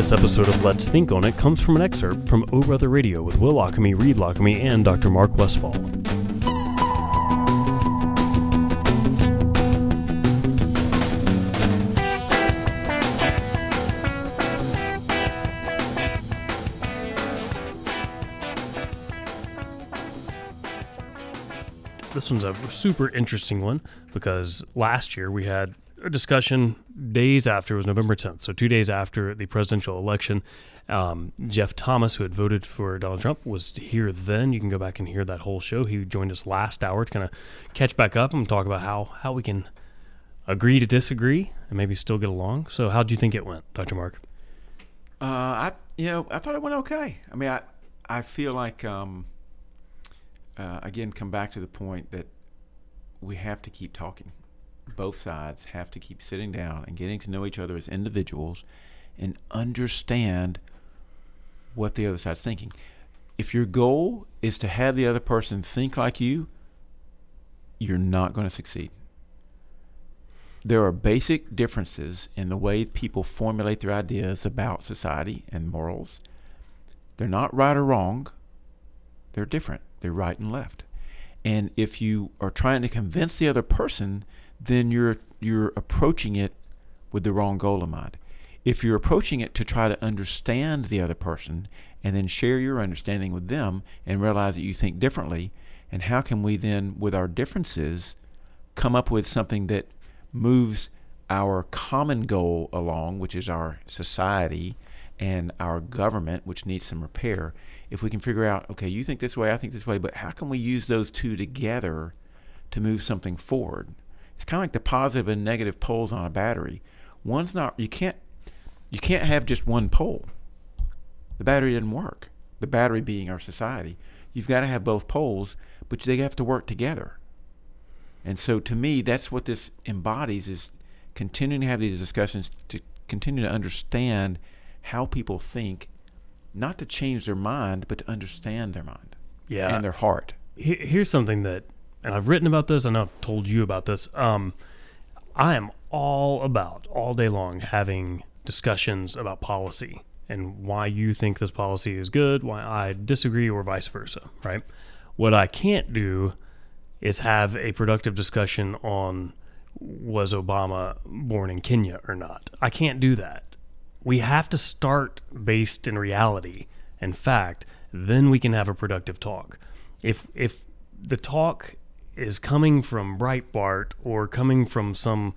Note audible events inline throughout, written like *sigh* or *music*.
This episode of Let's Think on It comes from an excerpt from O Brother Radio with Will Lockamy, Reed Lockamy, and Dr. Mark Westfall. This one's a super interesting one because last year we had discussion days after it was November 10th, so two days after the presidential election. Um, Jeff Thomas, who had voted for Donald Trump, was here then. You can go back and hear that whole show. He joined us last hour to kind of catch back up and talk about how how we can agree to disagree and maybe still get along. So, how do you think it went, Dr. Mark? Uh, I you know I thought it went okay. I mean I I feel like um, uh, again come back to the point that we have to keep talking. Both sides have to keep sitting down and getting to know each other as individuals and understand what the other side's thinking. If your goal is to have the other person think like you, you're not going to succeed. There are basic differences in the way people formulate their ideas about society and morals. They're not right or wrong, they're different. They're right and left. And if you are trying to convince the other person, then you're you're approaching it with the wrong goal in mind. If you're approaching it to try to understand the other person and then share your understanding with them and realize that you think differently, and how can we then, with our differences, come up with something that moves our common goal along, which is our society and our government, which needs some repair, if we can figure out, okay, you think this way, I think this way, but how can we use those two together to move something forward? It's kind of like the positive and negative poles on a battery. One's not you can't you can't have just one pole. The battery doesn't work. The battery being our society. You've got to have both poles, but they have to work together. And so to me, that's what this embodies is continuing to have these discussions to continue to understand how people think, not to change their mind, but to understand their mind Yeah. and their heart. Here's something that, and I've written about this, and I've told you about this. Um, I am all about all day long having discussions about policy and why you think this policy is good, why I disagree, or vice versa. Right? What I can't do is have a productive discussion on was Obama born in Kenya or not. I can't do that. We have to start based in reality and fact, then we can have a productive talk. If if the talk is coming from Breitbart or coming from some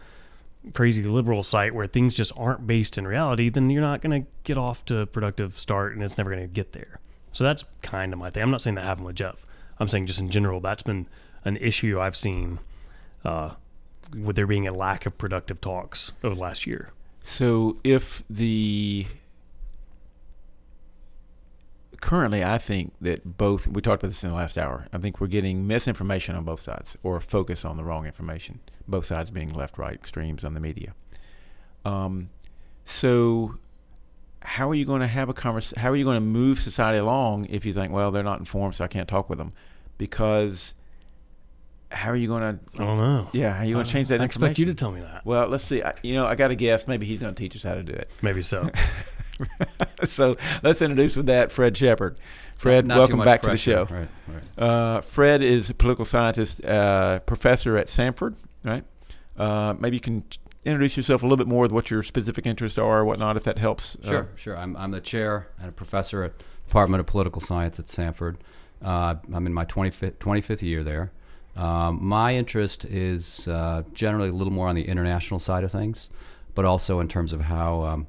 crazy liberal site where things just aren't based in reality, then you're not going to get off to a productive start and it's never going to get there. So that's kind of my thing. I'm not saying that happened with Jeff. I'm saying just in general, that's been an issue I've seen uh, with there being a lack of productive talks over the last year. So if the currently, I think that both we talked about this in the last hour. I think we're getting misinformation on both sides, or focus on the wrong information. Both sides being left, right extremes on the media. Um, so how are you going to have a conversation? How are you going to move society along if you think, well, they're not informed, so I can't talk with them? Because how are you going to? I don't know. Yeah, how are you going to change that I information? expect you to tell me that. Well, let's see. I, you know, I got to guess. Maybe he's going to teach us how to do it. Maybe so. *laughs* *laughs* so let's introduce with that Fred Shepard. Fred, Not welcome back to the show. Right, right. Uh, Fred is a political scientist, uh, professor at Samford, right? Uh, maybe you can introduce yourself a little bit more with what your specific interests are or whatnot, if that helps. Uh, Sure, sure. I'm, I'm the chair and a professor at Department of Political Science at Samford. Uh, I'm in my 25th, 25th year there. Um, my interest is uh, generally a little more on the international side of things, but also in terms of how um,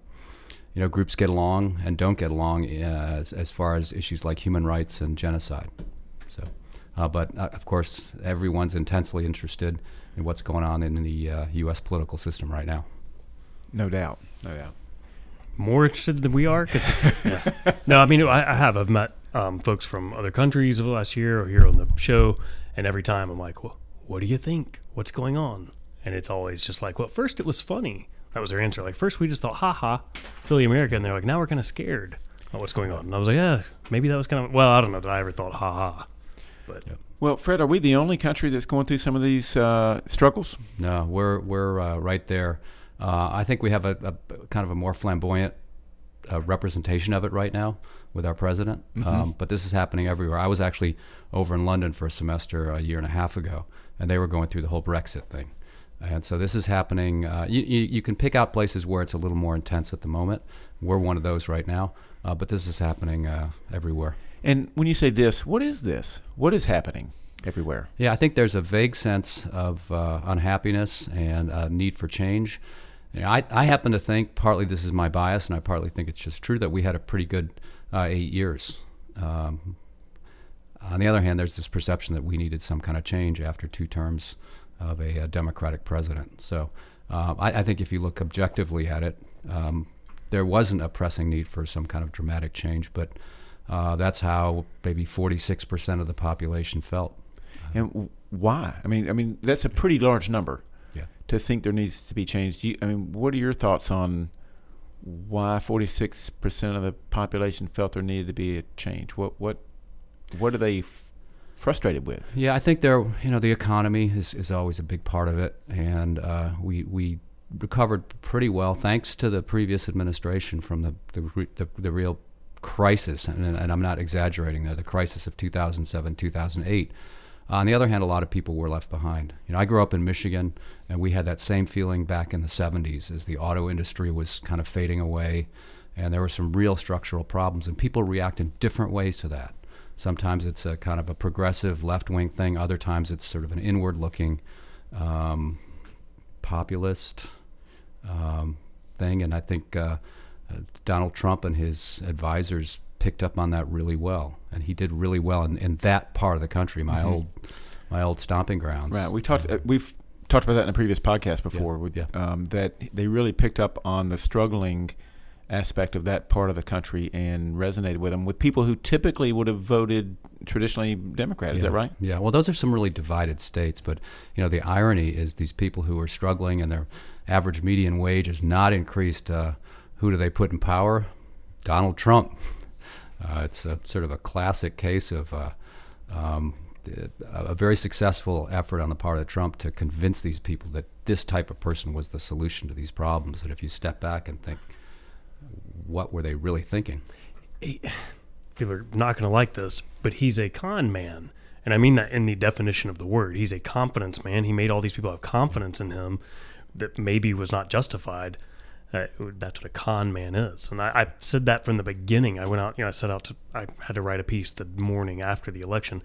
you know groups get along and don't get along uh, as, as far as issues like human rights and genocide. So, uh, but uh, of course, everyone's intensely interested in what's going on in the uh, U.S. political system right now. No doubt. No doubt. more interested than we are. 'Cause it's, *laughs* yeah. No, I mean I, I have. I've met um, folks from other countries over the last year or here on the show, and every time I'm like, "Well, what do you think? What's going on?" And it's always just like, "Well, first it was funny." That was their answer. Like first we just thought, "Ha ha, silly America," and they're like, "Now we're kind of scared about what's going on." And I was like, "Yeah, maybe that was kind of well, I don't know that I ever thought, ha ha." But Well, Fred, are we the only country that's going through some of these uh, struggles? No, we're we're uh, right there. Uh, I think we have a, a kind of a more flamboyant a representation of it right now with our president, Mm-hmm. um, but this is happening everywhere. I was actually over in London for a semester a year and a half ago, and they were going through the whole Brexit thing. And so this is happening. Uh, you, you, you can pick out places where it's a little more intense at the moment. We're one of those right now, uh, but this is happening uh, everywhere. And when you say this, what is this? What is happening everywhere? Yeah, I think there's a vague sense of uh, unhappiness and uh, need for change. You know, I, I happen to think, partly this is my bias, and I partly think it's just true, that we had a pretty good uh, eight years. Um, on the other hand, there's this perception that we needed some kind of change after two terms of a, uh Democratic president. So uh, I, I think if you look objectively at it, um, there wasn't a pressing need for some kind of dramatic change, but uh, that's how maybe 46% of the population felt. And why? I mean, I mean that's a pretty large number Yeah. to think there needs to be change. Do you, I mean, what are your thoughts on why 46% of the population felt there needed to be a change? What what what are they f- frustrated with? Yeah, I think there. You know, the economy is, is always a big part of it, and uh, we we recovered pretty well thanks to the previous administration from the the, the, the real crisis, and, and I'm not exaggerating there, the crisis of 2007 2008. On the other hand, a lot of people were left behind. You know, I grew up in Michigan, and we had that same feeling back in the 70s as the auto industry was kind of fading away, and there were some real structural problems, and people react in different ways to that. Sometimes it's a kind of a progressive left wing thing. Other times it's sort of an inward looking um, populist um, thing. And I think uh, uh, Donald Trump and his advisors picked up on that really well. And he did really well in, in that part of the country, my old my old stomping grounds. Right. We talked. Uh, we've talked about that in a previous podcast before. with, yeah. Um, that they really picked up on the struggling aspect of that part of the country and resonated with them with people who typically would have voted traditionally Democrat. Is yeah. that right? Yeah. Well, those are some really divided states, but you know the irony is these people who are struggling and their average median wage is not increased. Uh, who do they put in power? Donald Trump. *laughs* Uh, it's a sort of a classic case of uh, um, a a very successful effort on the part of Trump to convince these people that this type of person was the solution to these problems. That if you step back and think, what were they really thinking? people are not going to like this, but he's a con man. And I mean that in the definition of the word. He's a confidence man. He made all these people have confidence in him that maybe was not justified. Uh, that's what a con man is. And I, I said that from the beginning. I went out, you know, I set out to, I had to write a piece the morning after the election.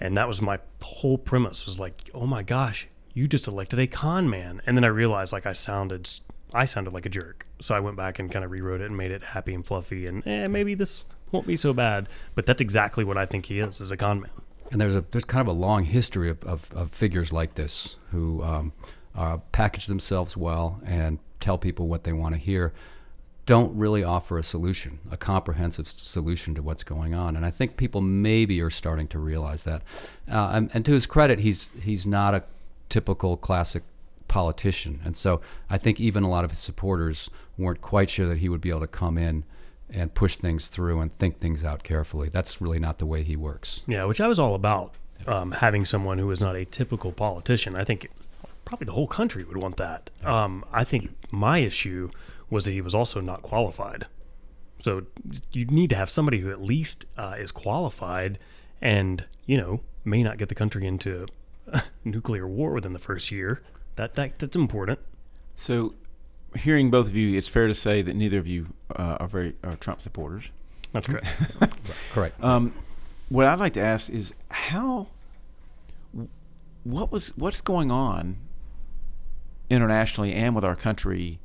And that was my whole premise was like, oh my gosh, you just elected a con man. And then I realized like I sounded, I sounded like a jerk. So I went back and kind of rewrote it and made it happy and fluffy. And eh, maybe this won't be so bad. But that's exactly what I think he is, as a con man. And there's a there's kind of a long history of, of, of figures like this who um, uh, package themselves well and tell people what they want to hear, don't really offer a solution, a comprehensive solution to what's going on. And I think people maybe are starting to realize that. Uh, and, and to his credit, he's he's not a typical classic politician, and so I think even a lot of his supporters weren't quite sure that he would be able to come in and push things through and think things out carefully. That's really not the way he works. Yeah, which I was all about um, having someone who is not a typical politician. I think probably the whole country would want that. Um, I think my issue was that he was also not qualified. So you need to have somebody who at least uh, is qualified and, you know, may not get the country into *laughs* nuclear war within the first year. That, that That's important. So, hearing both of you, it's fair to say that neither of you uh, are very are Trump supporters. That's correct. *laughs* Correct. Um, what I'd like to ask is how, what was what's going on internationally and with our country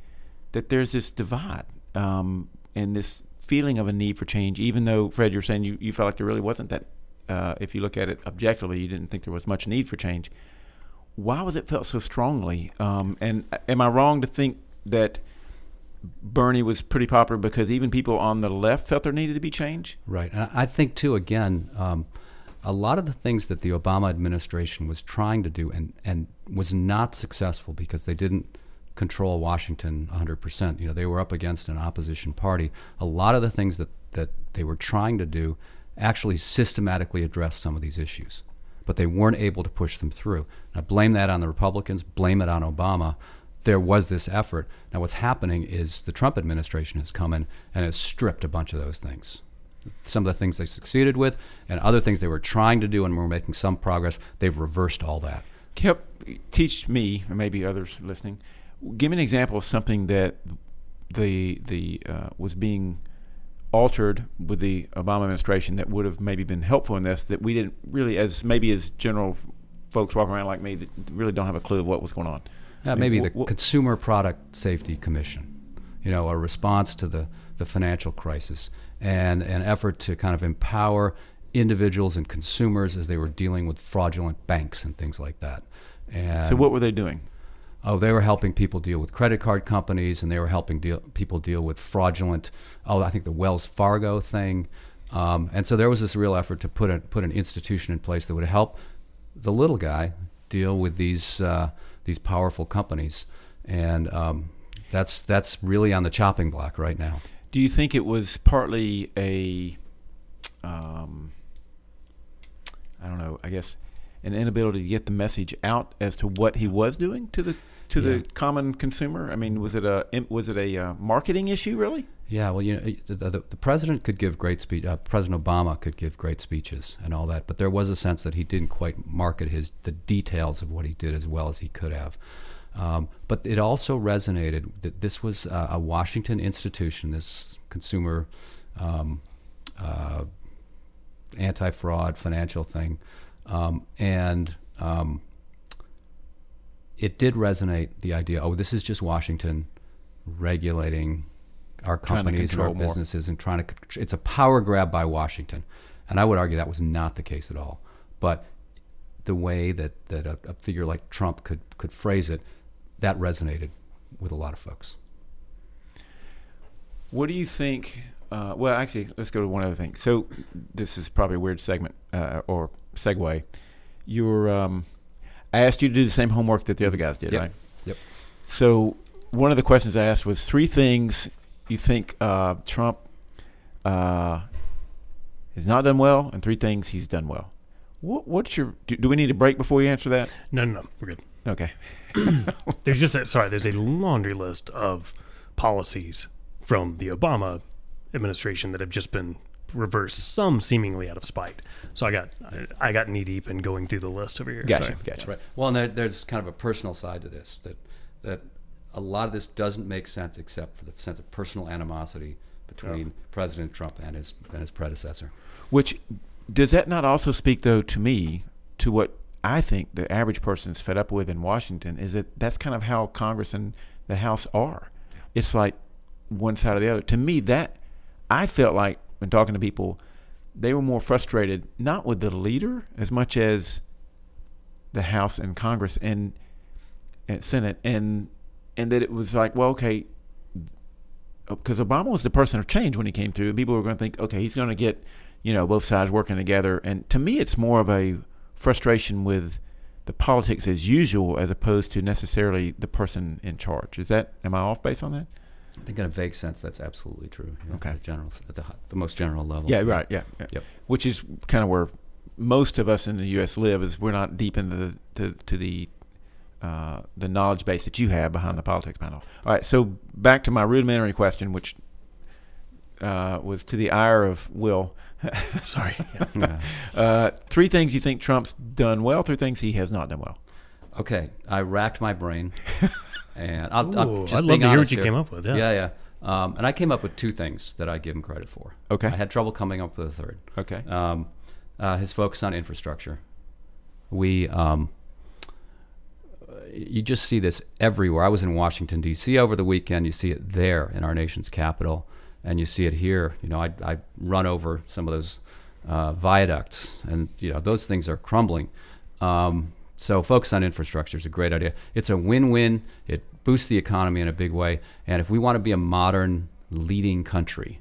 that there's this divide um, and this feeling of a need for change. Even though Fred, you're saying you, you felt like there really wasn't that. Uh, if you look at it objectively, you didn't think there was much need for change. Why was it felt so strongly? Um, and am I wrong to think that Bernie was pretty popular because even people on the left felt there needed to be change? Right. And I think, too, again, um, a lot of the things that the Obama administration was trying to do and, and was not successful because they didn't control Washington 100%. You know, they were up against an opposition party. A lot of the things that, that they were trying to do actually systematically addressed some of these issues, but they weren't able to push them through. I blame that on the Republicans, blame it on Obama. there was this effort. Now, what's happening is the Trump administration has come in and has stripped a bunch of those things. Some of the things they succeeded with, and other things they were trying to do and were making some progress, they've reversed all that. Kip, teach me, and maybe others listening, give me an example of something that the the uh, was being altered with the Obama administration that would have maybe been helpful in this that we didn't really, as maybe as general folks walking around like me, that really don't have a clue of what was going on. Uh, maybe the Consumer Product Safety Commission, you know, a response to the, the financial crisis and an effort to kind of empower individuals and consumers as they were dealing with fraudulent banks and things like that. And so, what were they doing? Oh, they were helping people deal with credit card companies, and they were helping deal, people deal with fraudulent. Oh, I think the Wells Fargo thing, um, and so there was this real effort to put a, put an institution in place that would help the little guy deal with these uh, these powerful companies, and um, that's that's really on the chopping block right now. Do you think it was partly a, um, I don't know, I guess, an inability to get the message out as to what he was doing to the to yeah. the common consumer? I mean, was it a was it a uh, marketing issue really? Yeah, well, you know, the, the, the president could give great speech. Uh, president Obama could give great speeches and all that, but there was a sense that he didn't quite market his the details of what he did as well as he could have. Um, but it also resonated that this was a, a Washington institution, this consumer um, uh, anti-fraud financial thing, um, and um, it did resonate the idea. Oh, this is just Washington regulating our companies and our businesses more. and trying to. It's a power grab by Washington, and I would argue that was not the case at all. But the way that that a, a figure like Trump could could phrase it, that resonated with a lot of folks. What do you think? Uh, well, actually, let's go to one other thing. So, this is probably a weird segment uh, or segue. Your, um, I asked you to do the same homework that the other guys did, yep. right? Yep. So, one of the questions I asked was three things you think uh, Trump uh, has not done well, and three things he's done well. What, what's your? Do, do, we need a break before you answer that? No, no, no. We're good. Okay. *coughs* there's just a, sorry. There's a laundry list of policies from the Obama administration that have just been reversed, some seemingly out of spite. So I got I, I got knee deep in going through the list over here. Gotcha, sorry. gotcha. Right. Well, and there, there's kind of a personal side to this that that a lot of this doesn't make sense except for the sense of personal animosity between oh. President Trump and his and his predecessor. Which does that not also speak though to me to what I think the average person is fed up with in Washington is that that's kind of how Congress and the House are. It's like one side or the other. To me, that I felt like when talking to people, they were more frustrated not with the leader as much as the House and Congress and, and Senate and and that it was like, well, okay, because Obama was the person of change when he came through. People were going to think, okay, he's going to get, you know, both sides working together. And to me, it's more of a frustration with the politics as usual, as opposed to necessarily the person in charge. Is that am I off base on that? I think in a vague sense, that's absolutely true. You know, okay, at general at the, the most general level. Yeah, right. Yeah, yeah. Yep. Which is kind of where most of us in the U.S. live. Is we're not deep into the to, to the uh, the knowledge base that you have behind the politics panel. All right, so back to my rudimentary question, which uh, was to the ire of Will. *laughs* Sorry. Yeah. *laughs* uh, three things you think Trump's done well, three things he has not done well. Okay, I racked my brain, *laughs* and I'll, Ooh, I'm just I'd love to hear what you here. came up with. Yeah, yeah, yeah. Um, and I came up with two things that I give him credit for. Okay. I had trouble coming up with a third. Okay. Um, uh, his focus on infrastructure. We um, you just see this everywhere. I was in Washington D.C. over the weekend. You see it there in our nation's capital, and you see it here. You know, I, I run over some of those uh, viaducts, and you know those things are crumbling. Um, so focus on infrastructure is a great idea. It's a win-win. It boosts the economy in a big way, and if we want to be a modern leading country,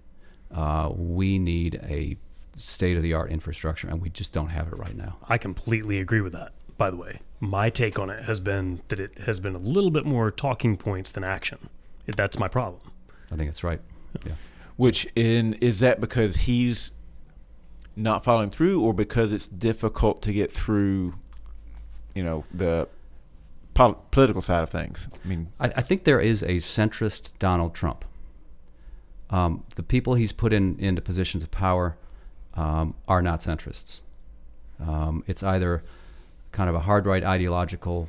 uh, we need a state-of-the-art infrastructure, and we just don't have it right now. I completely agree with that by the way. My take on it has been that it has been a little bit more talking points than action. That's my problem. I think that's right. Yeah. Which in is that because he's not following through, or because it's difficult to get through, you know, the pol- political side of things. I mean, I, I think there is a centrist Donald Trump. Um, the people he's put in into positions of power um, are not centrists. Um, it's either kind of a hard right ideological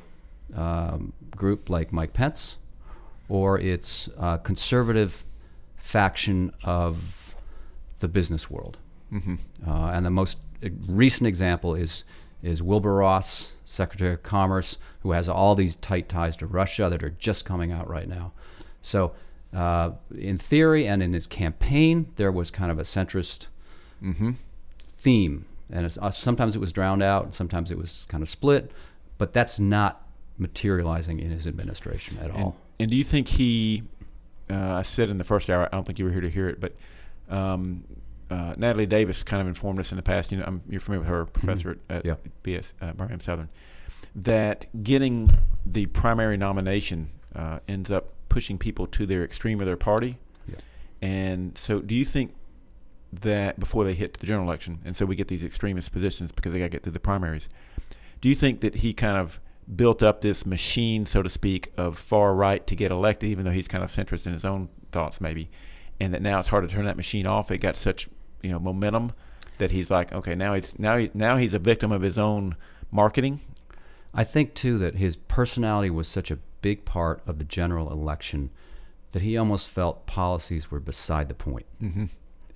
um, group like Mike Pence, or it's a conservative faction of the business world. mm-hmm. Uh, and the most uh, recent example is is Wilbur Ross, Secretary of Commerce, who has all these tight ties to Russia that are just coming out right now. So, uh, in theory and in his campaign, there was kind of a centrist Mm-hmm. theme, and it's, uh, sometimes it was drowned out, and sometimes it was kind of split, but that's not materializing in his administration at And, all. and do you think he? Uh, I said in the first hour. I don't think you were here to hear it, but um, uh, Natalie Davis kind of informed us in the past. You know, I'm, you're familiar with her, professor at, Yeah. BS uh, Birmingham Southern. That getting the primary nomination uh, ends up pushing people to their extreme of their party. Yeah. And so, do you think that before they hit the general election, and so we get these extremist positions because they got to get through the primaries? Do you think that he kind of built up this machine, so to speak, of far right to get elected, even though he's kind of centrist in his own thoughts, maybe, and that now it's hard to turn that machine off? It got such you know momentum that he's like, okay, now he's now he, now he's a victim of his own marketing. I think too that his personality was such a big part of the general election that he almost felt policies were beside the point. Mm-hmm.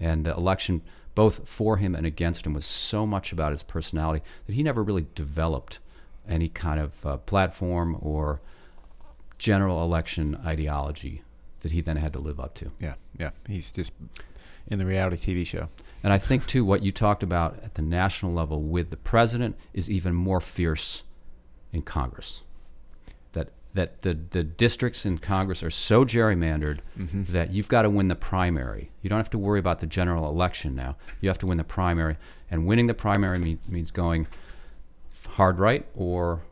And the election, both for him and against him, was so much about his personality that he never really developed any kind of uh, platform or general election ideology that he then had to live up to. Yeah, yeah, he's just in the reality TV show. And I think too, what you talked about at the national level with the president is even more fierce in Congress. That that the the districts in Congress are so gerrymandered mm-hmm. that you've got to win the primary. You don't have to worry about the general election now. You have to win the primary, and winning the primary mean, means going hard right or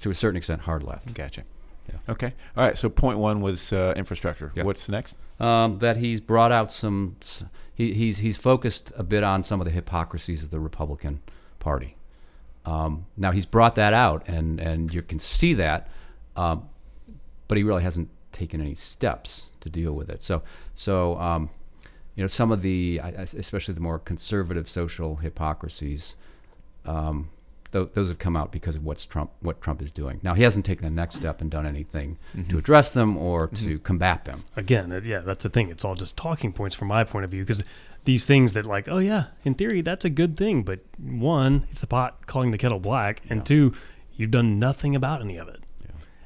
to a certain extent hard left. Gotcha. Yeah. Okay. All right. So point one was uh, infrastructure. Yeah. What's next? um, that he's brought out some. He, he's he's focused a bit on some of the hypocrisies of the Republican Party. Um, now he's brought that out, and and you can see that, um, but he really hasn't taken any steps to deal with it. So so um, you know some of the, especially the more conservative social hypocrisies. Um, th- those have come out because of what's Trump, what Trump is doing. Now he hasn't taken the next step and done anything mm-hmm. to address them or mm-hmm. to combat them. again, uh, yeah, that's the thing. It's all just talking points from my point of view because these things that like, oh yeah, in theory that's a good thing, but one, it's the pot calling the kettle black, and two, you've done nothing about any of it.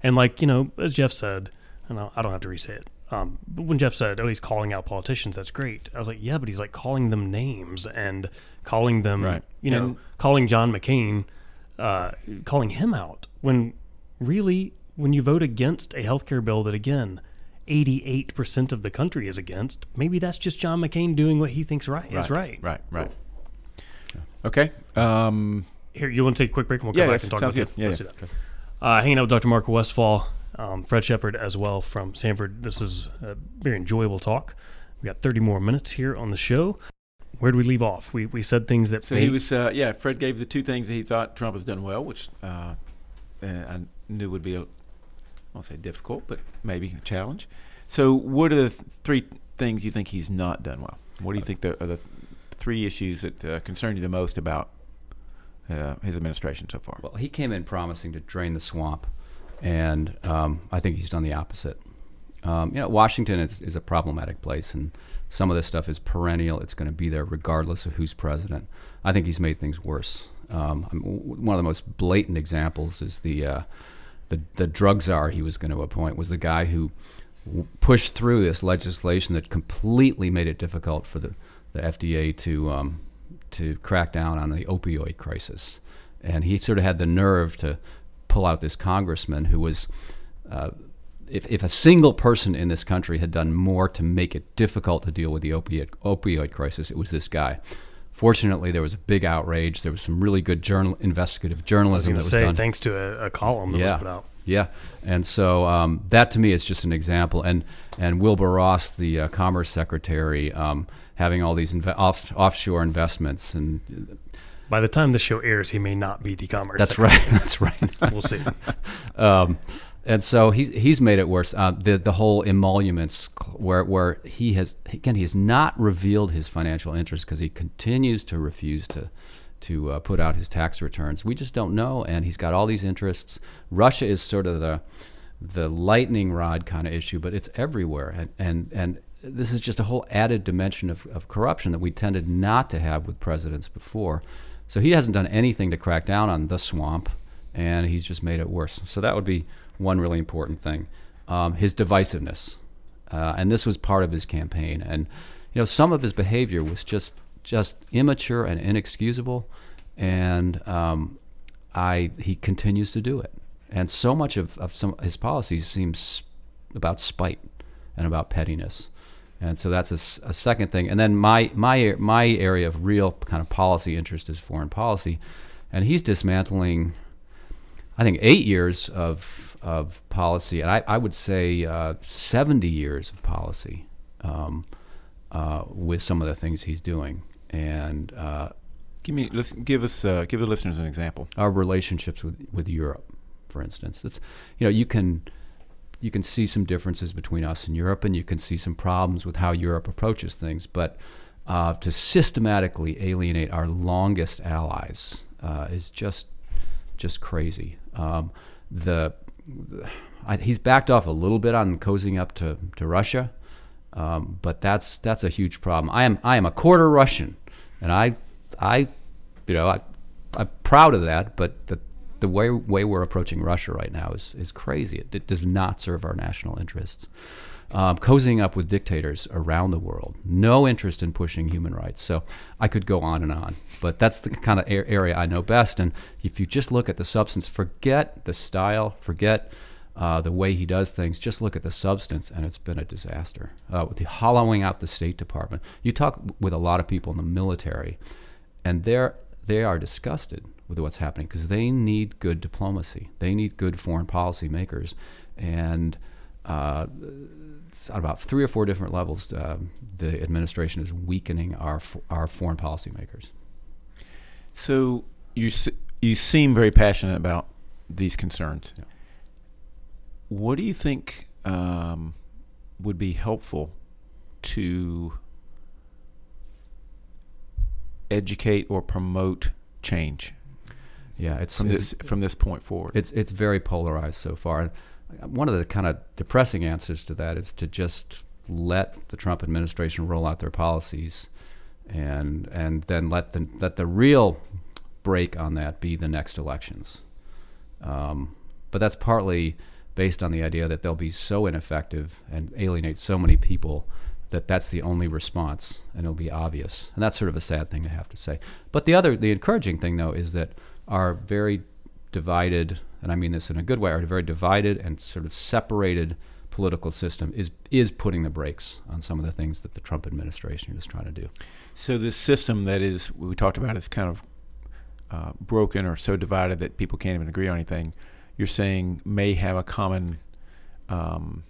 And like you know, as Jeff said, and I I don't have to re-say it. Um, but when Jeff said, "Oh, he's calling out politicians," that's great. I was like, "Yeah, but he's like calling them names and calling them, Right. you know, And- calling John McCain, uh, calling him out when really, when you vote against a healthcare bill that again, eighty-eight percent of the country is against, maybe that's just John McCain doing what he thinks right, is right. Right. Right. Okay. Um, Here, you want to take a quick break and we'll come Yeah, back yes, and talk about good. Yeah, Let's yeah. do that. Uh, hanging out with Dr. Marco Westfall, um, Fred Shepard as well from Samford. This is a very enjoyable talk. We got 30 more minutes here on the show. Where do we leave off? We, we said things that so may- he was. Uh, yeah. Fred gave the two things that he thought Trump has done well, which uh, uh, I knew would be a, I won't say difficult, but maybe a challenge. So, what are the three things you think he's not done well? What do you think the, are the three issues that uh, concern you the most about uh, his administration so far? Well, he came in promising to drain the swamp, and um, I think he's done the opposite. Um, you know, Washington is, is a problematic place, and some of this stuff is perennial. It's going to be there regardless of who's president. I think he's made things worse. Um, one of the most blatant examples is the uh, the the drug czar he was going to appoint was the guy who pushed through this legislation that completely made it difficult for the, the FDA to um, to crack down on the opioid crisis. And he sort of had the nerve to pull out this congressman who was, uh, if, if a single person in this country had done more to make it difficult to deal with the opiate, opioid crisis, it was this guy. Fortunately, there was a big outrage. There was some really good journal, investigative I was journalism that was say, done. thanks to a, a column that Yeah. was put out. Yeah, and so um, that to me is just an example. And and Wilbur Ross, the uh, Commerce Secretary, um, having all these inve- off- offshore investments, and By the time the show airs, he may not be the commerce. That's right. *laughs* That's right. We'll see. *laughs* Um, and so he's he's made it worse. Uh, the the whole emoluments, where where he has again he has not revealed his financial interest because he continues to refuse to to uh, put out his tax returns. We just don't know, and he's got all these interests. Russia is sort of the the lightning rod kind of issue, but it's everywhere, and and and this is just a whole added dimension of, of corruption that we tended not to have with presidents before. So he hasn't done anything to crack down on the swamp, and he's just made it worse. So that would be one really important thing. Um, his divisiveness, uh, and this was part of his campaign, and you know some of his behavior was just just immature and inexcusable, and um, I he continues to do it, and so much of, of some his policies seems about spite and about pettiness, and so that's a, a second thing. And then my my my area of real kind of policy interest is foreign policy, and he's dismantling, I think, eight years of of policy, and I, I would say uh, seventy years of policy. Um, uh, with some of the things he's doing, and uh, Give me, listen, give us, uh, give the listeners an example. our relationships with, with Europe, for instance. It's you know you can you can see some differences between us and Europe, and you can see some problems with how Europe approaches things. But uh, to systematically alienate our longest allies uh, is just just crazy. Um, the, the I, he's backed off a little bit on cozying up to, to Russia, um, but that's that's a huge problem. I am I am a quarter Russian, and I I you know I I'm proud of that. But the the way way we're approaching Russia right now is is crazy. It, it does not serve our national interests. Um, cozying up with dictators around the world, no interest in pushing human rights. So I could go on and on, but that's the kind of area I know best. And if you just look at the substance, forget the style, forget uh, the way he does things. Just look at the substance, and it's been a disaster. Uh, with the hollowing out the State Department, you talk with a lot of people in the military, and they're they are disgusted with what's happening because they need good diplomacy. They need good foreign policy makers, and uh, on about three or four different levels. Uh, the administration is weakening our our foreign policy makers. So you you seem very passionate about these concerns. Yeah. What do you think um, would be helpful to educate or promote change Yeah, it's from it's- this from this point forward? It's it's very polarized so far. One of the kind of depressing answers to that is to just let the Trump administration roll out their policies, and and then let the let the real break on that be the next elections. Um, but that's partly based on the idea that they'll be so ineffective and alienate so many people that that's the only response and it'll be obvious. And that's sort of a sad thing to have to say. But the other, the encouraging thing though, is that our very divided, and I mean this in a good way, our very divided and sort of separated political system is is putting the brakes on some of the things that the Trump administration is trying to do. So this system that is we talked about is kind of uh, broken or so divided that people can't even agree on anything. You're saying may have a common um,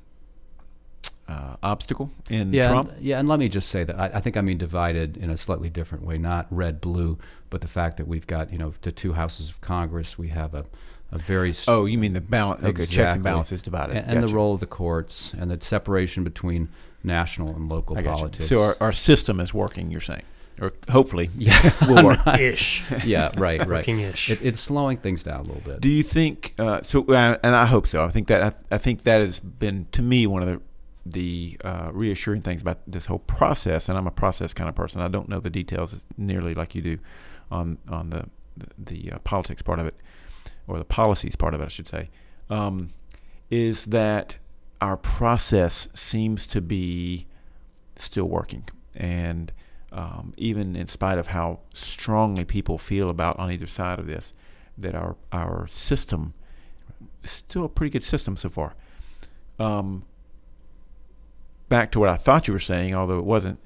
uh, obstacle in yeah, Trump. And, yeah, and let me just say that I, I think I mean divided in a slightly different way, not red blue, but the fact that we've got you know the two houses of Congress, we have a, a very s- Oh, you mean the balance? Okay, checks and balances divided. and, and the role of the courts and the separation between national and local I got you. politics. So our, our system is working. You're saying, or hopefully, *laughs* yeah, *laughs* will work. Ish. *laughs* yeah, right, right. Working-ish. It, it's slowing things down a little bit. Do you think uh, so? Uh, and I hope so. I think that I, th- I think that has been to me one of the the uh, reassuring things about this whole process. And I'm a process kind of person. I don't know the details nearly like you do on on the the, the uh, politics part of it or the policies part of it, I should say. Um, is that our process seems to be still working and um, even in spite of how strongly people feel about on either side of this, that our our system is still a pretty good system so far. Um, back to what I thought you were saying, although it wasn't.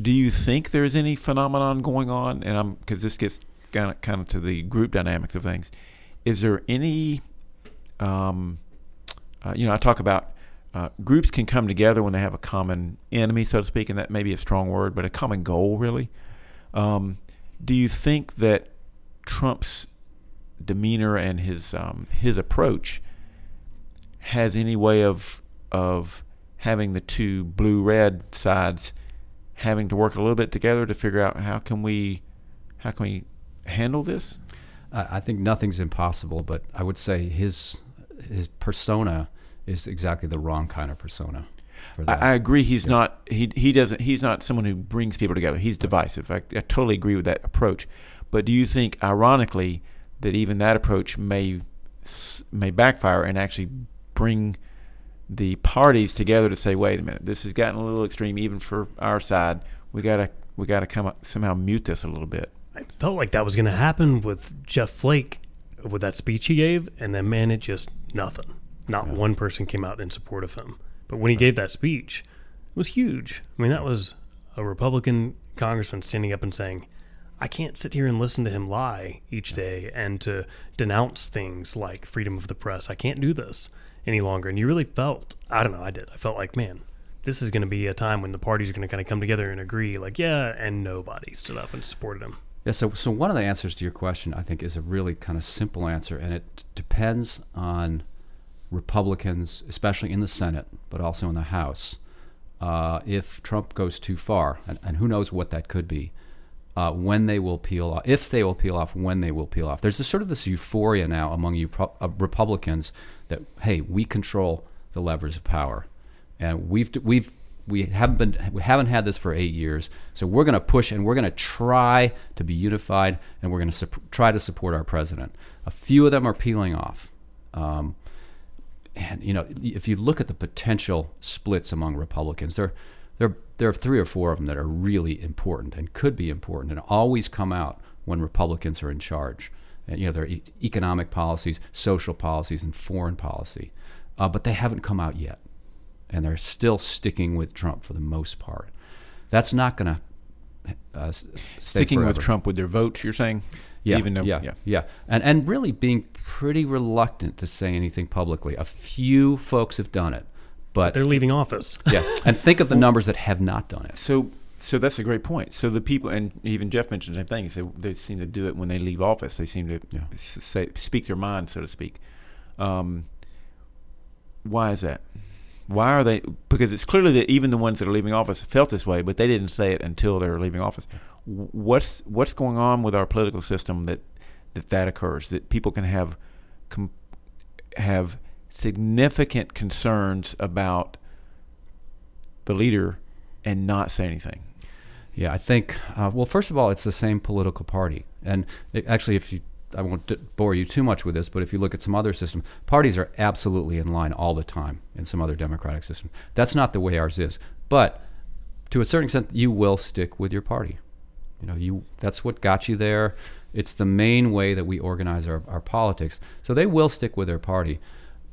Do you think there's any phenomenon going on? And I'm because this gets kind of kind of to the group dynamics of things. Is there any, um, uh, you know, I talk about uh, groups can come together when they have a common enemy, so to speak, and that may be a strong word, but a common goal, really. Um, do you think that Trump's demeanor and his um, his approach has any way of of having the two blue red sides having to work a little bit together to figure out how can we how can we handle this? I I think nothing's impossible, but I would say his his persona is exactly the wrong kind of persona for that. I, I agree. He's not. He he doesn't. He's not someone who brings people together. He's divisive. I, I totally agree with that approach. But do you think, ironically, that even that approach may may backfire and actually bring the parties together to say, wait a minute, this has gotten a little extreme, even for our side. We gotta we gotta come up, somehow mute this a little bit. I felt like that was going to happen with Jeff Flake with that speech he gave, and then man, it just nothing. Not one person came out in support of him. But when he gave that speech, it was huge. I mean, that was a Republican congressman standing up and saying, I can't sit here and listen to him lie each day and to denounce things like freedom of the press. I can't do this any longer. And you really felt, I don't know, I did. I felt like, man, this is going to be a time when the parties are going to kind of come together and agree, like, yeah, and nobody stood up and supported him. Yeah, so so one of the answers to your question, I think, is a really kind of simple answer, and it depends on Republicans, especially in the Senate, but also in the House. Uh, if Trump goes too far, and, and who knows what that could be, uh, when they will peel off, if they will peel off, when they will peel off. There's this sort of this euphoria now among you pro- uh, Republicans that hey, we control the levers of power, and we've we've we haven't been we haven't had this for eight years, so we're going to push and we're going to try to be unified, and we're going to try to support our president. A few of them are peeling off. Um, and you know, if you look at the potential splits among Republicans, there, there, there are three or four of them that are really important and could be important, and always come out when Republicans are in charge. And you know, their e- economic policies, social policies, and foreign policy, uh, but they haven't come out yet, and they're still sticking with Trump for the most part. That's not going to uh, s- s- stay Sticking with. Trump with their votes, you're saying? Yeah, Even though, yeah, yeah. yeah, and and really being pretty reluctant to say anything publicly. A few folks have done it, but They're leaving office. yeah, and think of the numbers that have not done it. So, so that's a great point. So the people, and even Jeff mentioned the same thing. He said they seem to do it when they leave office. They seem to Yeah. say, speak their mind, so to speak. Um, why is that? Why are they? Because it's clearly that even the ones that are leaving office felt this way, but they didn't say it until they were leaving office. What's what's going on with our political system that that that occurs? That people can have com- have significant concerns about the leader and not say anything. Yeah, I think. Uh, well, first of all, it's the same political party, and it, actually, if you, I won't bore you too much with this, but if you look at some other systems, parties are absolutely in line all the time in some other democratic system. That's not the way ours is, but to a certain extent, you will stick with your party. You know, you that's what got you there. It's the main way that we organize our, our politics. So they will stick with their party.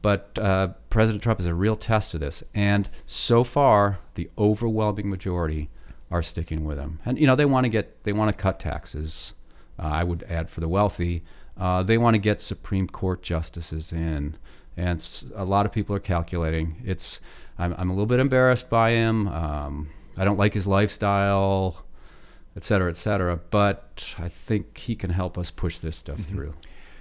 But uh, President Trump is a real test of this. And so far, the overwhelming majority are sticking with him. And, you know, they want to get, they want to cut taxes. Uh, I would add for the wealthy. Uh, they want to get Supreme Court justices in. And a lot of people are calculating. It's, I'm, I'm a little bit embarrassed by him. Um, I don't like his lifestyle et cetera, et cetera. But I think he can help us push this stuff through.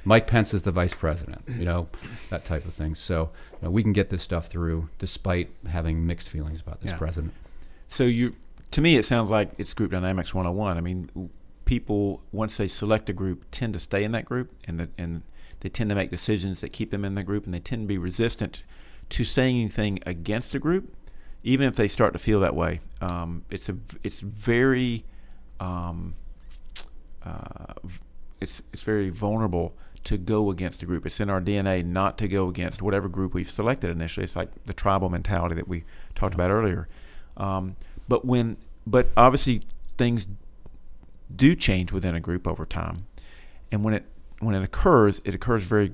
Mike Pence is the vice president, you know, that type of thing. So you know, we can get this stuff through despite having mixed feelings about this Yeah. president. So you, to me, it sounds like it's group dynamics 101. I mean, people once they select a group tend to stay in that group, and the, and they tend to make decisions that keep them in the group, and they tend to be resistant to saying anything against the group, even if they start to feel that way. Um, it's a it's very um, uh, it's it's very vulnerable to go against a group. It's in our DNA not to go against whatever group we've selected initially. It's like the tribal mentality that we talked about earlier. Um, but when but obviously things do change within a group over time, and when it when it occurs, it occurs very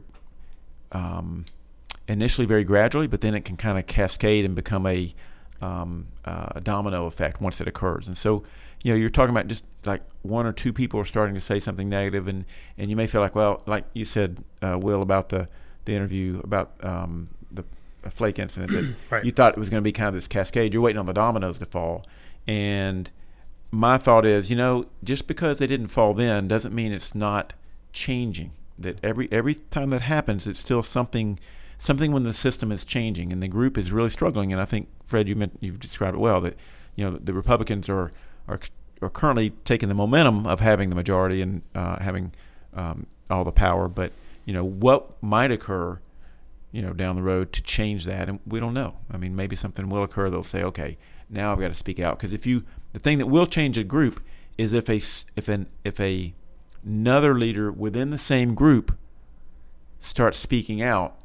um, initially very gradually, but then it can kind of cascade and become a um, uh, domino effect once it occurs. And so, you know, you're talking about just like one or two people are starting to say something negative, and and you may feel like, well, like you said, uh, Will, about the the interview about um, the Flake incident, that *clears throat* Right. you thought it was going to be kind of this cascade. You're waiting on the dominoes to fall, and my thought is, you know, just because they didn't fall then doesn't mean it's not changing. That every every time that happens, it's still something something when the system is changing and the group is really struggling. And I think Fred, you meant you've described it well that you know the Republicans are are are currently taking the momentum of having the majority and uh, having um, all the power. But you know what might occur, you know, down the road to change that, and we don't know. I mean, maybe something will occur. They'll say, okay, now I've got to speak out because if you the thing that will change a group is if a if an if a another leader within the same group starts speaking out,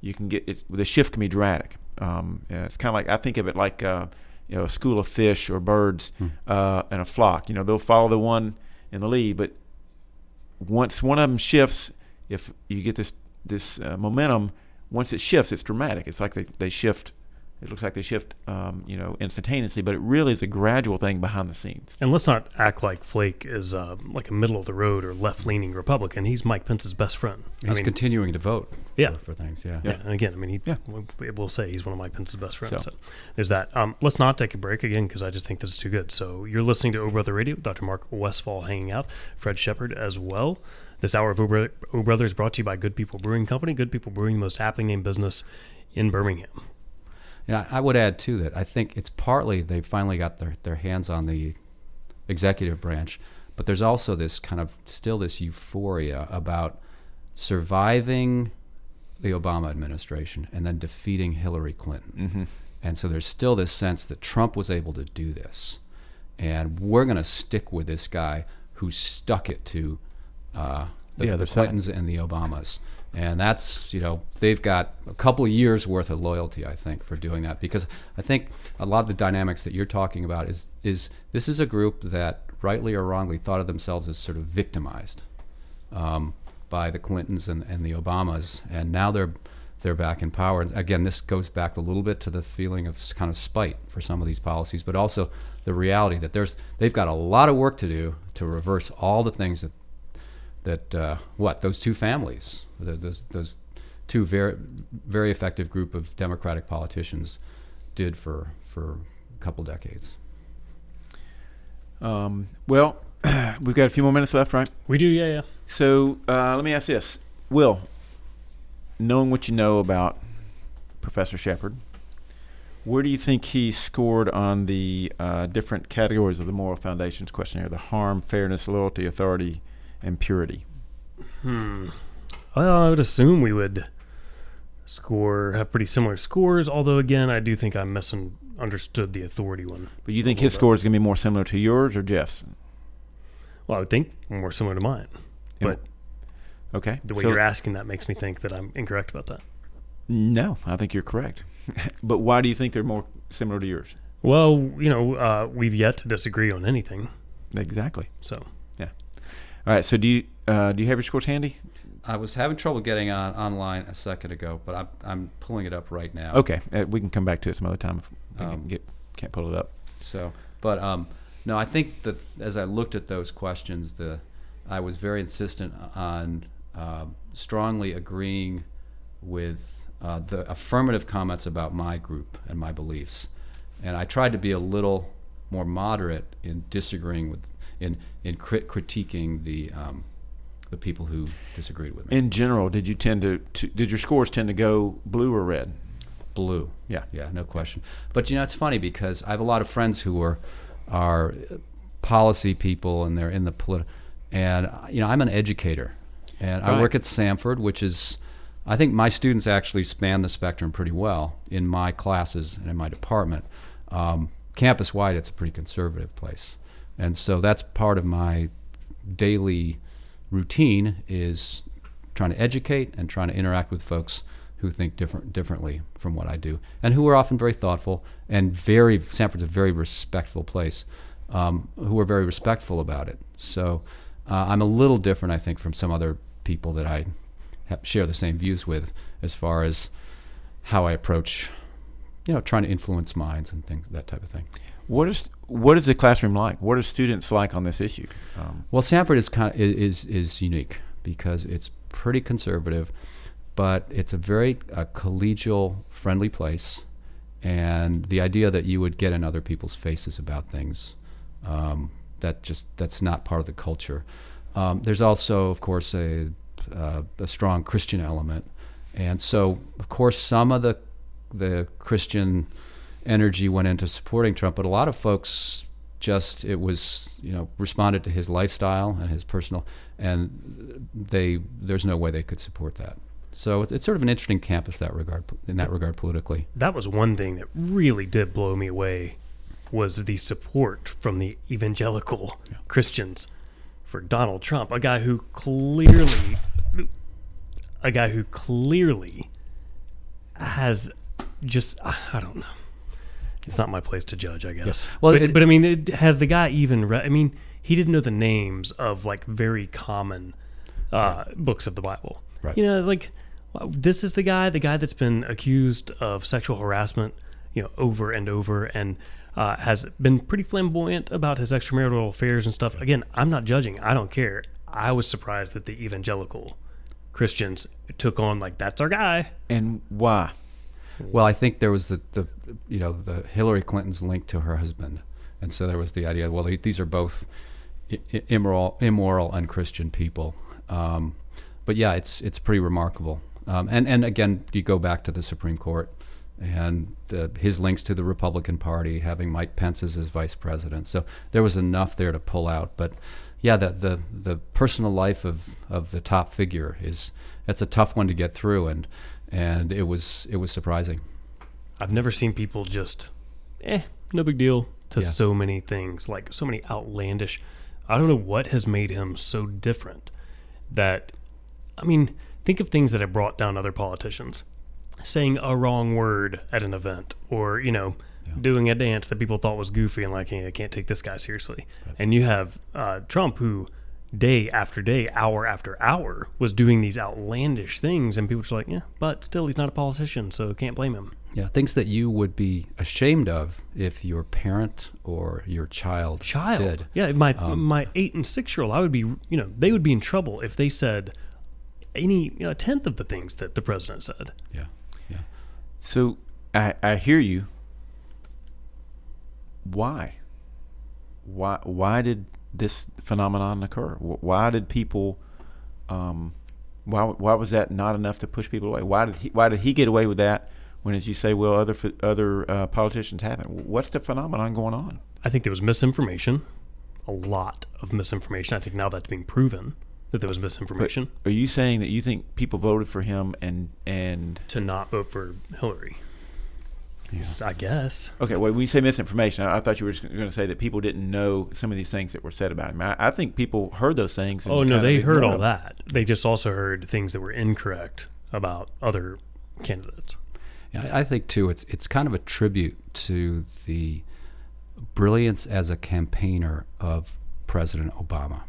you can get it. The shift can be dramatic. Um, it's kind of like I think of it like uh, you know a school of fish or birds hmm. uh, and a flock. You know they'll follow the one in the lead, but once one of them shifts, if you get this this uh, momentum, once it shifts, it's dramatic. It's like they, they shift it looks like they shift, um, you know, instantaneously, but it really is a gradual thing behind the scenes. And let's not act like Flake is uh, like a middle of the road or left leaning Republican. He's Mike Pence's best friend. He's I mean, continuing to vote. Yeah. For, for things. Yeah. yeah. yeah. And again, I mean, he. Yeah. We'll say he's one of Mike Pence's best friends. So, so there's that. Um, let's not take a break again because I just think this is too good. So you're listening to O Brother Radio. Dr. Mark Westfall hanging out. Fred Shepard as well. This hour of O Brother is brought to you by Good People Brewing Company. Good People Brewing, the most aptly named business in Birmingham. Yeah, I would add too that I think it's partly they finally got their, their hands on the executive branch, but there's also this kind of still this euphoria about surviving the Obama administration and then defeating Hillary Clinton. Mm-hmm. And so there's still this sense that Trump was able to do this, and we're going to stick with this guy who stuck it to uh, the, the, the Clintons and the Obamas and that's you know they've got a couple years worth of loyalty i think for doing that. Because i think a lot of the dynamics that you're talking about is is this is a group that rightly or wrongly thought of themselves as sort of victimized um, by the clintons and, and the obamas. And now they're they're back in power. And again this goes back a little bit to the feeling of kind of spite for some of these policies but also the reality that there's they've got a lot of work to do to reverse all the things that that uh, what those two families, those those two very very effective group of Democratic politicians did for for a couple decades. Um, well, *clears throat* we've got a few more minutes left, right? We do, yeah, yeah. So uh, let me ask this, Will. Knowing what you know about Professor Shepard, where do you think he scored on the uh, different categories of the Moral Foundations questionnaire? The harm, fairness, loyalty, authority, and purity? Hmm. Well, I would assume we would score have pretty similar scores. Although, again, I do think I misunderstood the authority one. But you think his score is going to be more similar to yours or Jeff's? Well, I would think more similar to mine. But okay, the way so, you're asking that makes me think that I'm incorrect about that. No, I think you're correct. *laughs* but why do you think they're more similar to yours? Well, you know, uh, we've yet to disagree on anything. Exactly. So yeah. all right. So do you uh, do you have your scores handy? I was having trouble getting on online a second ago, but I'm I'm pulling it up right now. Okay, uh, we can come back to it some other time if we um, can get can't pull it up. So, but um, no, I think that as I looked at those questions, the I was very insistent on uh, strongly agreeing with uh, the affirmative comments about my group and my beliefs, and I tried to be a little more moderate in disagreeing with in in crit- critiquing the um, the people who disagreed with me. In general, did you tend to, to, did your scores tend to go blue or red? Blue. Yeah. Yeah, no question. But you know, it's funny because I have a lot of friends who are are policy people and they're in the political and you know, I'm an educator. And right. I work at Samford, which is I think my students actually span the spectrum pretty well in my classes and in my department. Um, campus wide, it's a pretty conservative place. And so that's part of my daily routine is trying to educate and trying to interact with folks who think different differently from what I do, and who are often very thoughtful and very. Samford's a very respectful place, um, who are very respectful about it. So uh, I'm a little different, I think, from some other people that I share the same views with, as far as how I approach, you know, trying to influence minds and things that type of thing. What is what is the classroom like? What are students like on this issue? Um, well, Samford is kind of, is is unique because it's pretty conservative, but it's a very uh, collegial, friendly place, and the idea that you would get in other people's faces about things, um, that just that's not part of the culture. Um, there's also, of course, a, uh, a strong Christian element, and so of course some of the the Christian energy went into supporting Trump, but a lot of folks just it was you know responded to his lifestyle and his personal, and they there's no way they could support that. So it's, sort of an interesting campus that regard in that regard politically. That was one thing that really did blow me away was the support from the evangelical Yeah. Christians for Donald Trump, a guy who clearly a guy who clearly has just I don't know. It's not my place to judge, I guess. Well, but, it- but I mean, it, has the guy even? Re- I mean, he didn't know the names of like very common uh, books of the Bible. Right. You know, like this is the guy, the guy that's been accused of sexual harassment, you know, over and over, and uh, has been pretty flamboyant about his extramarital affairs and stuff. Again, I'm not judging. I don't care. I was surprised that the evangelical Christians took on like that's our guy. And why? Well, I think there was the, the you know the Hillary Clinton's link to her husband, and so there was the idea. Well, these are both immoral, immoral, unchristian people. Um, but yeah, it's it's pretty remarkable. Um, and and again, you go back to the Supreme Court and the, his links to the Republican Party, having Mike Pence as his vice president. So there was enough there to pull out. But yeah, the the, the personal life of, of the top figure is it's a tough one to get through, and and it was it was surprising. I've never seen people just, eh, no big deal to Yeah. so many things, like so many outlandish. I don't know what has made him so different that, I mean, think of things that have brought down other politicians. Saying a wrong word at an event, or, you know, doing a dance that people thought was goofy and like, hey, I can't take this guy seriously. And you have uh, Trump, who day after day, hour after hour, was doing these outlandish things, and people were like, yeah, but still, he's not a politician, so can't blame him. Yeah, things that you would be ashamed of if your parent or your child, child. did. Yeah, my Um, my eight and six year old, I would be, you know, they would be in trouble if they said any you know, a tenth of the things that the president said. Yeah, yeah. So I, I hear you. Why? Why? Why did this phenomenon occur? Why did people? Um, why? Why was that not enough to push people away? Why did he? Why did he get away with that? When, as you say, well, other other uh, politicians haven't. What's the phenomenon going on? I think there was misinformation, a lot of misinformation. I think now that's being proven that there was misinformation Are you saying that you think people voted for him and and to not vote for Hillary. I guess. Okay, well, when you say misinformation, I, I thought you were going to say that people didn't know some of these things that were said about him. I, I think people heard those things. And Oh no, they heard all them. that. They just also heard things that were incorrect about other candidates. Yeah, I I think too. It's it's kind of a tribute to the brilliance as a campaigner of President Obama.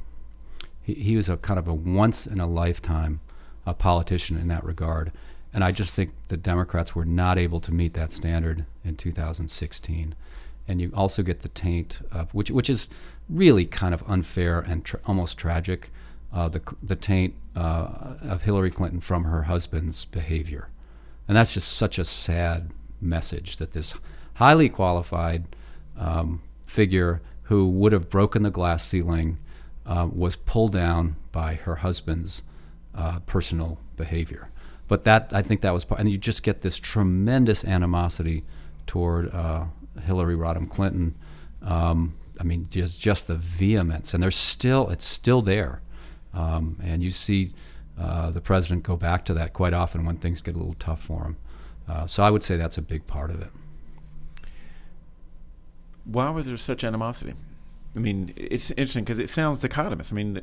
He, he was a kind of a once in a lifetime uh, politician in that regard, and I just think the Democrats were not able to meet that standard in 2016. And you also get the taint of which which is really kind of unfair and tra- almost tragic. Uh, the the taint uh, of Hillary Clinton from her husband's behavior. And that's just such a sad message that this highly qualified um, figure who would have broken the glass ceiling uh, was pulled down by her husband's uh, personal behavior. But that I think that was part, and you just get this tremendous animosity toward uh, Hillary Rodham Clinton. Um, I mean, just just the vehemence, and there's still it's still there, um, and you see uh, the president go back to that quite often when things get a little tough for him. Uh, so I would say that's a big part of it. Why was there such animosity? I mean, it's interesting because it sounds dichotomous. I mean,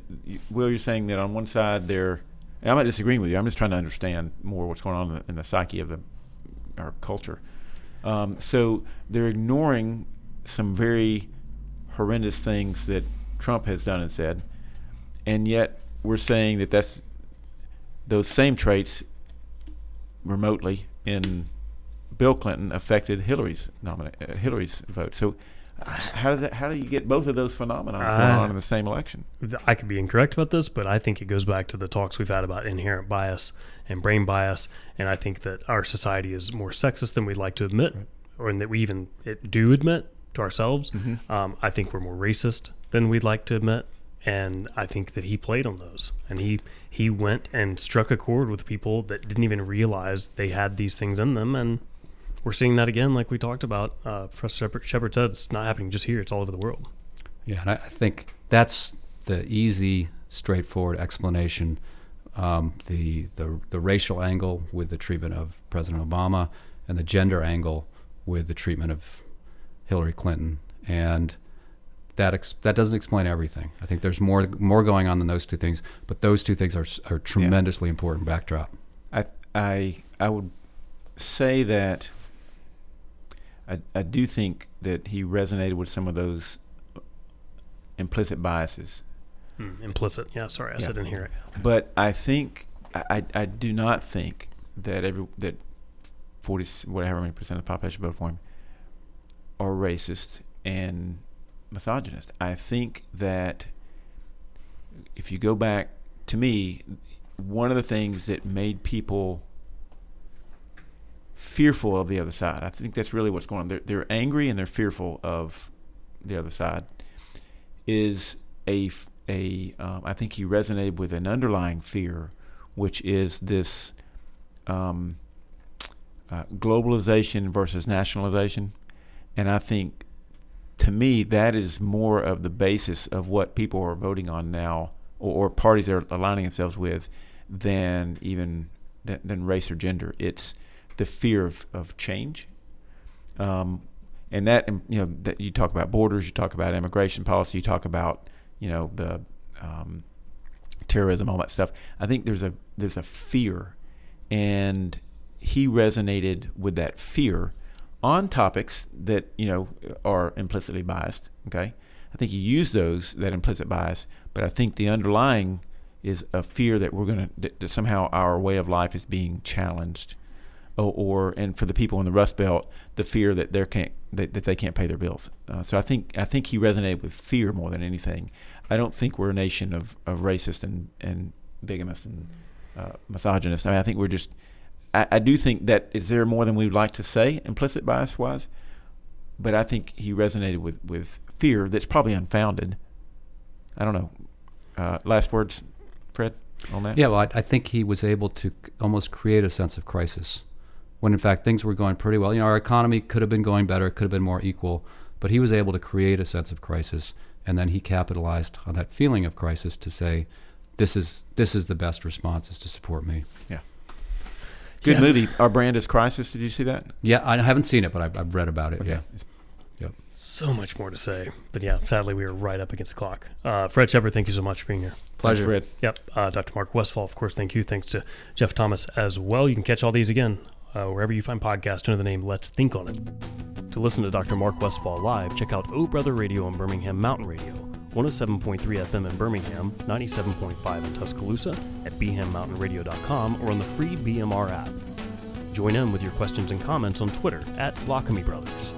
Will, you're saying that on one side they're, and I'm not disagreeing with you. I'm just trying to understand more what's going on in the, in the psyche of the our culture. Um, so they're ignoring some very horrendous things that Trump has done and said, and yet we're saying that that's those same traits remotely in Bill Clinton affected Hillary's nomina- uh, Hillary's vote. So how does that? How do you get both of those phenomena going Uh, on in the same election? I could be incorrect about this, but I think it goes back to the talks we've had about inherent bias and brain bias, and I think that our society is more sexist than we'd like to admit, or and that we even do admit to ourselves. Um, I think we're more racist than we'd like to admit, and I think that he played on those, and he he went and struck a chord with people that didn't even realize they had these things in them, and we're seeing that again, like we talked about. Uh, Professor Shepard, Shepard said it's not happening just here; it's all over the world. Yeah, and I I think that's the easy, straightforward explanation. Um, the, the the racial angle with the treatment of President Obama, and the gender angle with the treatment of Hillary Clinton, and that ex- that doesn't explain everything. I think there's more more going on than those two things, but those two things are are tremendously important backdrop. I I I would say that I I do think that he resonated with some of those implicit biases, Hmm, implicit, yeah. Sorry, I Yeah. said hear it. but I think I I, do not think that every that forty whatever many percent of the population vote for him are racist and misogynist. I think that if you go back to me, one of the things that made people fearful of the other side, I think that's really what's going on. They're, they're angry and they're fearful of the other side. Is a a um, I think he resonated with an underlying fear, which is this um, uh, globalization versus nationalization, and I think to me that is more of the basis of what people are voting on now, or, or parties are aligning themselves with, than even than, than race or gender. It's the fear of, of change. Um, and that um, you know that you talk about borders, you talk about immigration policy, you talk about you know the um, terrorism, all that stuff. I think there's a there's a fear, and he resonated with that fear on topics that you know are implicitly biased. Okay, I think he used those that implicit bias, but I think the underlying is a fear that we're going to that somehow our way of life is being challenged, or, or and for the people in the Rust Belt, the fear that they can't that, that they can't pay their bills. Uh, so I think I think he resonated with fear more than anything. I don't think we're a nation of, of racist and and bigamist and uh, misogynist. I mean, I think we're just. I, I do think that is there more than we would like to say, implicit bias wise, but I think he resonated with with fear that's probably unfounded. I don't know. Uh, last words, Fred, on that. Yeah, well, I, I think he was able to almost create a sense of crisis when, in fact, things were going pretty well. You know, our economy could have been going better, it could have been more equal, but he was able to create a sense of crisis, and then he capitalized on that feeling of crisis to say, "This is this is the best response is to support me." Yeah. Good Yeah. movie. Our brand is Crisis. Did you see that? Yeah, I haven't seen it, but I've, I've read about it. Okay. Yeah. It's- So much more to say, but yeah, sadly we are right up against the clock. Uh, Fred Shepard, thank you so much for being here. Pleasure. Fred. Yep. Uh, Dr. Mark Westfall, of course, thank you. Thanks to Jeff Thomas as well. You can catch all these again uh, wherever you find podcasts under the name Let's Think on It. To listen to Dr. Mark Westfall live, check out O Brother Radio on Birmingham Mountain Radio, 107.3 FM in Birmingham, 97.5 in Tuscaloosa, at bhammountainradio.com, or on the free BMR app. Join in with your questions and comments on Twitter at Lockamy Brothers.